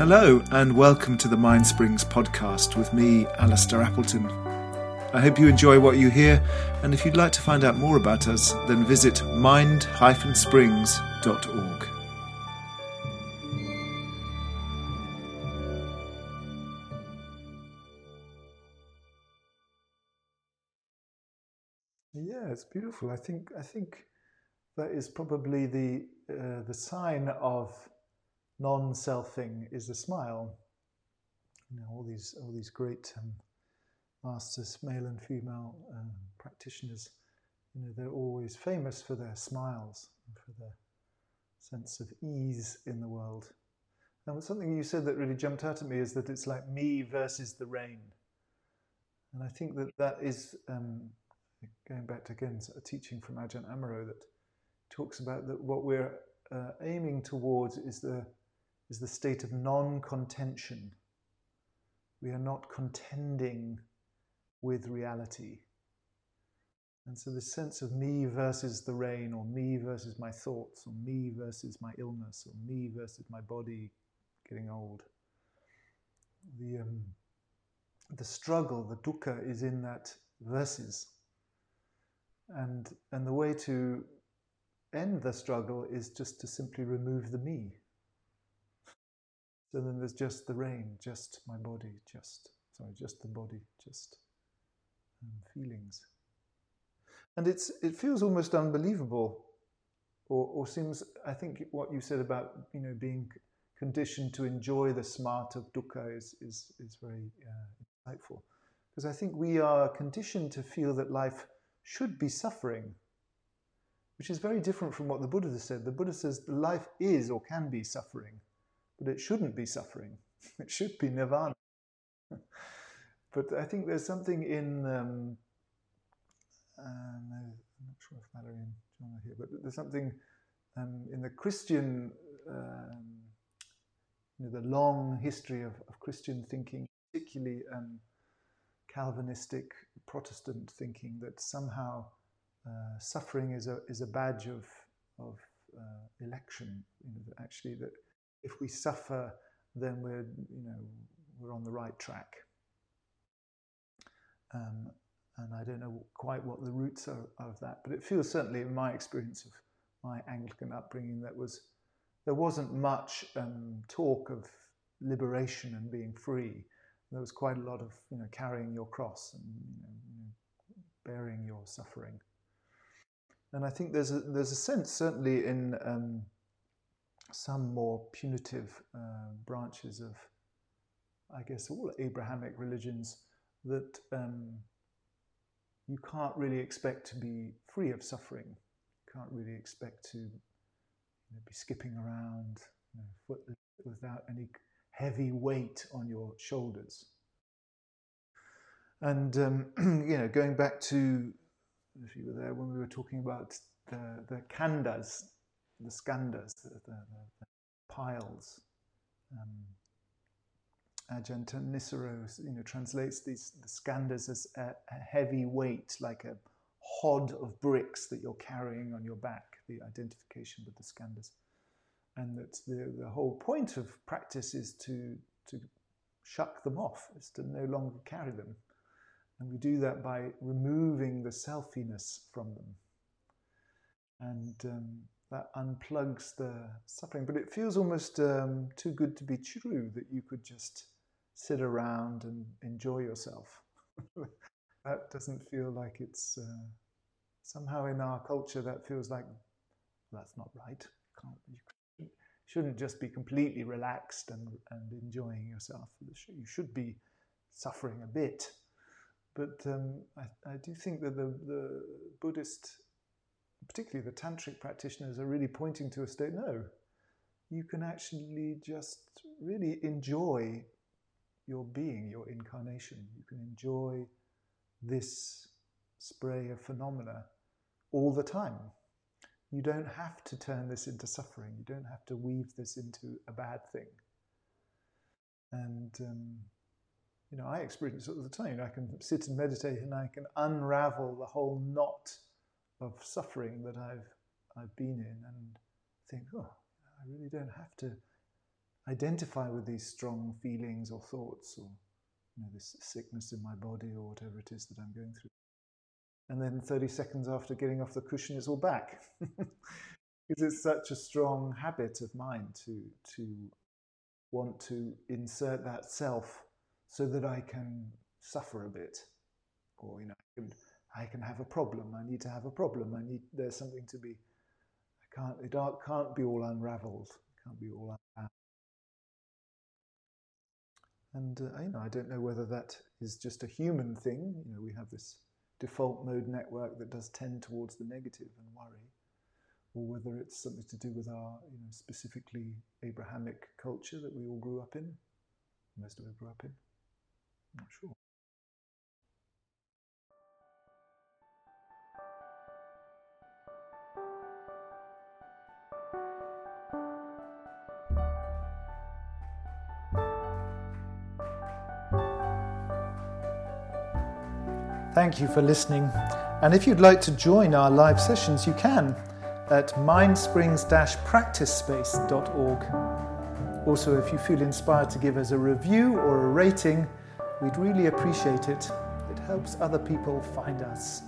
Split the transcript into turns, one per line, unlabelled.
Hello, and welcome to the Mind Springs podcast with me, Alistair Appleton. I hope you enjoy what you hear, and if you'd like to find out more about us, then visit mind-springs.org. Yeah, it's beautiful. I think I think that is probably the uh, the sign of non-selfing is a smile. You know, all these all these great um, masters, male and female um, practitioners, you know, they're always famous for their smiles and for their sense of ease in the world. And something you said that really jumped out at me is that it's like me versus the rain. And I think that that is um, going back to again a teaching from Ajahn Amaro that talks about that what we're uh, aiming towards is the is the state of non-contention. We are not contending with reality. And so the sense of me versus the rain, or me versus my thoughts, or me versus my illness, or me versus my body getting old. The, um, the struggle, the dukkha, is in that versus. And, and the way to end the struggle is just to simply remove the me. So then there's just the rain, just my body, just, sorry, just the body, just um, feelings. And it's, it feels almost unbelievable, or, or seems, I think what you said about, you know, being conditioned to enjoy the smart of dukkha is, is, is very uh, insightful. Because I think we are conditioned to feel that life should be suffering, which is very different from what the Buddha said. The Buddha says life is or can be suffering but it shouldn't be suffering. It should be nirvana. but I think there's something in, um, no, I'm not sure if Mallory and John are here, but there's something um, in the Christian, um, you know, the long history of, of Christian thinking, particularly um, Calvinistic Protestant thinking, that somehow uh, suffering is a, is a badge of, of uh, election. You know, that actually that if we suffer, then we're, you know, we're on the right track. Um, and I don't know quite what the roots are of that, but it feels certainly in my experience of my Anglican upbringing that was there wasn't much um, talk of liberation and being free. There was quite a lot of you know carrying your cross and you know, bearing your suffering. And I think there's a there's a sense certainly in um, some more punitive uh, branches of, I guess, all Abrahamic religions that um, you can't really expect to be free of suffering. You can't really expect to you know, be skipping around you know, without any heavy weight on your shoulders. And um, you know, going back to if you were there when we were talking about the, the khandhas, the skandhas, the, the, the piles. Um, Ajahn Thanissaro, you know, translates these the skandhas as a, a, heavy weight, like a hod of bricks that you're carrying on your back. The identification with the skandhas, and that the the whole point of practice is to to shuck them off, is to no longer carry them, and we do that by removing the selfiness from them. And um, that unplugs the suffering. But it feels almost um, too good to be true that you could just sit around and enjoy yourself. that doesn't feel like it's uh, somehow in our culture that feels like that's not right. Can't, you shouldn't just be completely relaxed and, and enjoying yourself. You should be suffering a bit. But um, I, I do think that the, the Buddhist particularly the tantric practitioners are really pointing to a state no you can actually just really enjoy your being your incarnation. You can enjoy this spray of phenomena all the time. You don't have to turn this into suffering. You don't have to weave this into a bad thing. And um, you know i experience it all the time. I can sit and meditate and i can unravel the whole knot of suffering that I've I've been in and think, oh, I really don't have to. identify with these strong feelings or thoughts or you know, this sickness in my body or whatever it is that I'm going through. And then 30 seconds after getting off the cushion, it's all back. because it's such a strong habit of mine to, to want to insert that self so that I can suffer a bit. Or, you know, I can, have a problem. I need to have a problem. I need, there's something to be, I can't, it can't be all unraveled. It can't be all unbound. And uh, you know, I don't know whether that is just a human thing. You know, we have this default mode network that does tend towards the negative and worry, or whether it's something to do with our, you know, specifically Abrahamic culture that we all grew up in. Most of us grew up in. I'm not sure. Thank you for listening. And if you'd like to join our live sessions, you can at mindsprings-practicespace.org. Also, if you feel inspired to give us a review or a rating, we'd really appreciate it. It helps other people find us.